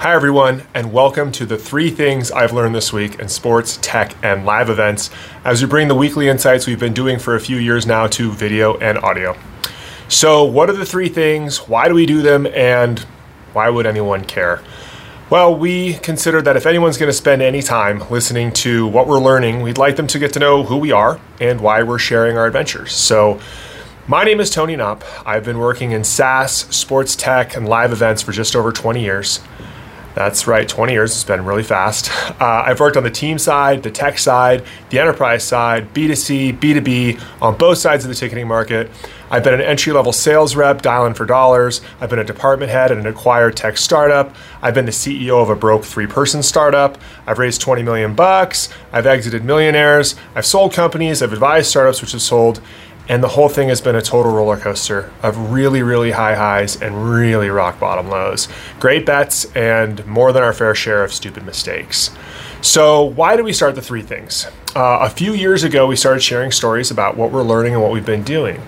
Hi, everyone, and welcome to the three things I've learned this week in sports, tech, and live events as we bring the weekly insights we've been doing for a few years now to video and audio. So, what are the three things? Why do we do them? And why would anyone care? Well, we consider that if anyone's going to spend any time listening to what we're learning, we'd like them to get to know who we are and why we're sharing our adventures. So, my name is Tony Knopp. I've been working in SaaS, sports tech, and live events for just over 20 years. That's right, 20 years. It's been really fast. Uh, I've worked on the team side, the tech side, the enterprise side, B2C, B2B, on both sides of the ticketing market. I've been an entry level sales rep, dialing for dollars. I've been a department head at an acquired tech startup. I've been the CEO of a broke three person startup. I've raised 20 million bucks. I've exited millionaires. I've sold companies. I've advised startups which have sold. And the whole thing has been a total roller coaster of really, really high highs and really rock bottom lows. Great bets and more than our fair share of stupid mistakes. So, why did we start the three things? Uh, a few years ago, we started sharing stories about what we're learning and what we've been doing.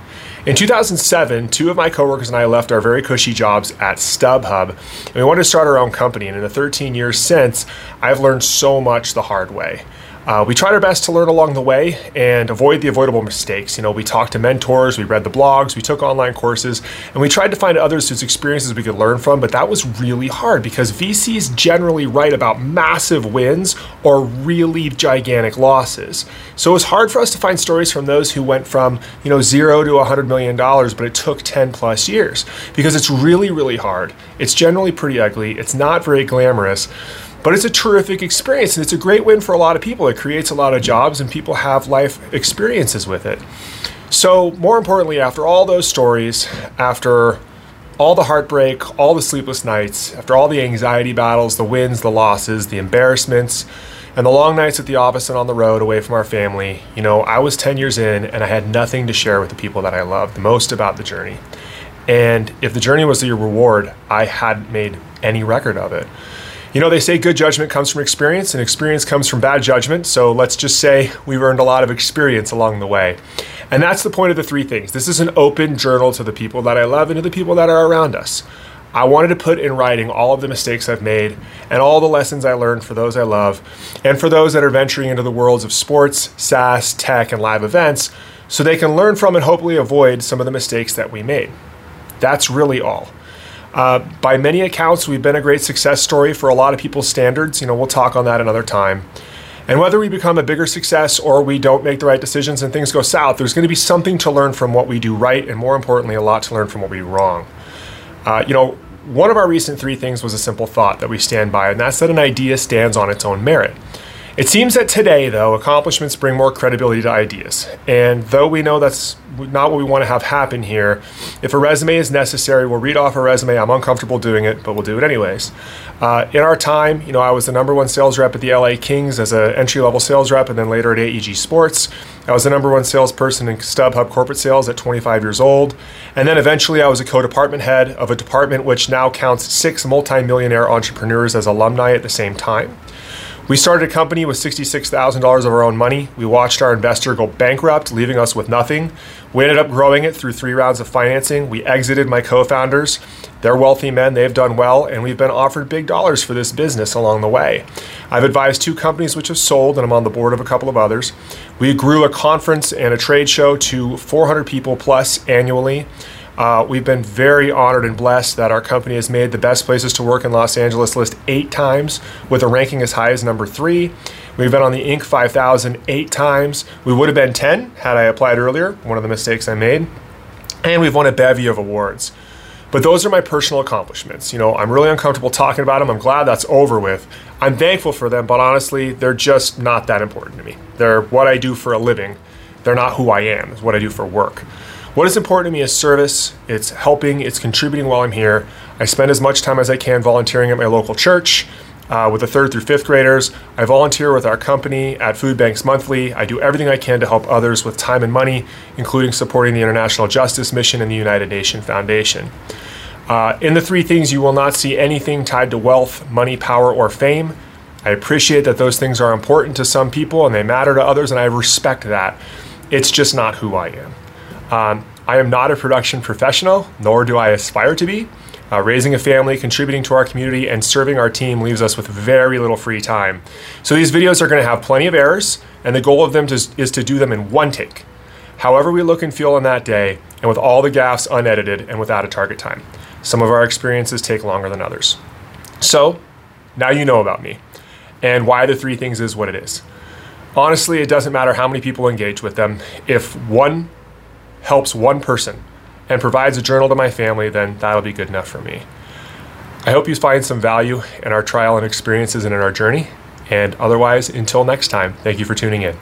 In 2007, two of my coworkers and I left our very cushy jobs at StubHub, and we wanted to start our own company. And in the 13 years since, I've learned so much the hard way. Uh, we tried our best to learn along the way and avoid the avoidable mistakes. You know, we talked to mentors, we read the blogs, we took online courses, and we tried to find others whose experiences we could learn from. But that was really hard because VCs generally write about massive wins or really gigantic losses. So it was hard for us to find stories from those who went from you know zero to 100 million dollars, but it took 10 plus years because it's really really hard. It's generally pretty ugly. It's not very glamorous. But it's a terrific experience and it's a great win for a lot of people. It creates a lot of jobs and people have life experiences with it. So, more importantly, after all those stories, after all the heartbreak, all the sleepless nights, after all the anxiety battles, the wins, the losses, the embarrassments, and the long nights at the office and on the road away from our family, you know, I was 10 years in and I had nothing to share with the people that I loved the most about the journey. And if the journey was the reward, I hadn't made any record of it. You know, they say good judgment comes from experience, and experience comes from bad judgment. So let's just say we've earned a lot of experience along the way. And that's the point of the three things. This is an open journal to the people that I love and to the people that are around us. I wanted to put in writing all of the mistakes I've made and all the lessons I learned for those I love and for those that are venturing into the worlds of sports, SaaS, tech, and live events so they can learn from and hopefully avoid some of the mistakes that we made. That's really all. Uh, by many accounts, we've been a great success story for a lot of people's standards. You know, we'll talk on that another time. And whether we become a bigger success or we don't make the right decisions and things go south, there's going to be something to learn from what we do right, and more importantly, a lot to learn from what we do wrong. Uh, you know, one of our recent three things was a simple thought that we stand by, and that's that an idea stands on its own merit. It seems that today, though, accomplishments bring more credibility to ideas. And though we know that's not what we want to have happen here, if a resume is necessary, we'll read off a resume. I'm uncomfortable doing it, but we'll do it anyways. Uh, in our time, you know, I was the number one sales rep at the LA Kings as an entry level sales rep, and then later at AEG Sports. I was the number one salesperson in StubHub corporate sales at 25 years old. And then eventually I was a co department head of a department which now counts six multimillionaire entrepreneurs as alumni at the same time. We started a company with $66,000 of our own money. We watched our investor go bankrupt, leaving us with nothing. We ended up growing it through three rounds of financing. We exited my co founders. They're wealthy men, they've done well, and we've been offered big dollars for this business along the way. I've advised two companies which have sold, and I'm on the board of a couple of others. We grew a conference and a trade show to 400 people plus annually. Uh, we've been very honored and blessed that our company has made the best places to work in Los Angeles list eight times, with a ranking as high as number three. We've been on the Inc. 5000 eight times. We would have been 10 had I applied earlier, one of the mistakes I made. And we've won a bevy of awards. But those are my personal accomplishments. You know, I'm really uncomfortable talking about them. I'm glad that's over with. I'm thankful for them, but honestly, they're just not that important to me. They're what I do for a living. They're not who I am. It's what I do for work. What is important to me is service. It's helping, it's contributing while I'm here. I spend as much time as I can volunteering at my local church uh, with the third through fifth graders. I volunteer with our company at Food Banks Monthly. I do everything I can to help others with time and money, including supporting the International Justice Mission and the United Nations Foundation. Uh, in the three things, you will not see anything tied to wealth, money, power, or fame. I appreciate that those things are important to some people and they matter to others, and I respect that. It's just not who I am. Um, I am not a production professional, nor do I aspire to be. Uh, raising a family, contributing to our community, and serving our team leaves us with very little free time. So these videos are going to have plenty of errors, and the goal of them to, is to do them in one take. However we look and feel on that day, and with all the gaffes unedited and without a target time. Some of our experiences take longer than others. So, now you know about me, and why the three things is what it is. Honestly, it doesn't matter how many people engage with them. If one helps one person and provides a journal to my family, then that'll be good enough for me. I hope you find some value in our trial and experiences and in our journey. And otherwise, until next time, thank you for tuning in.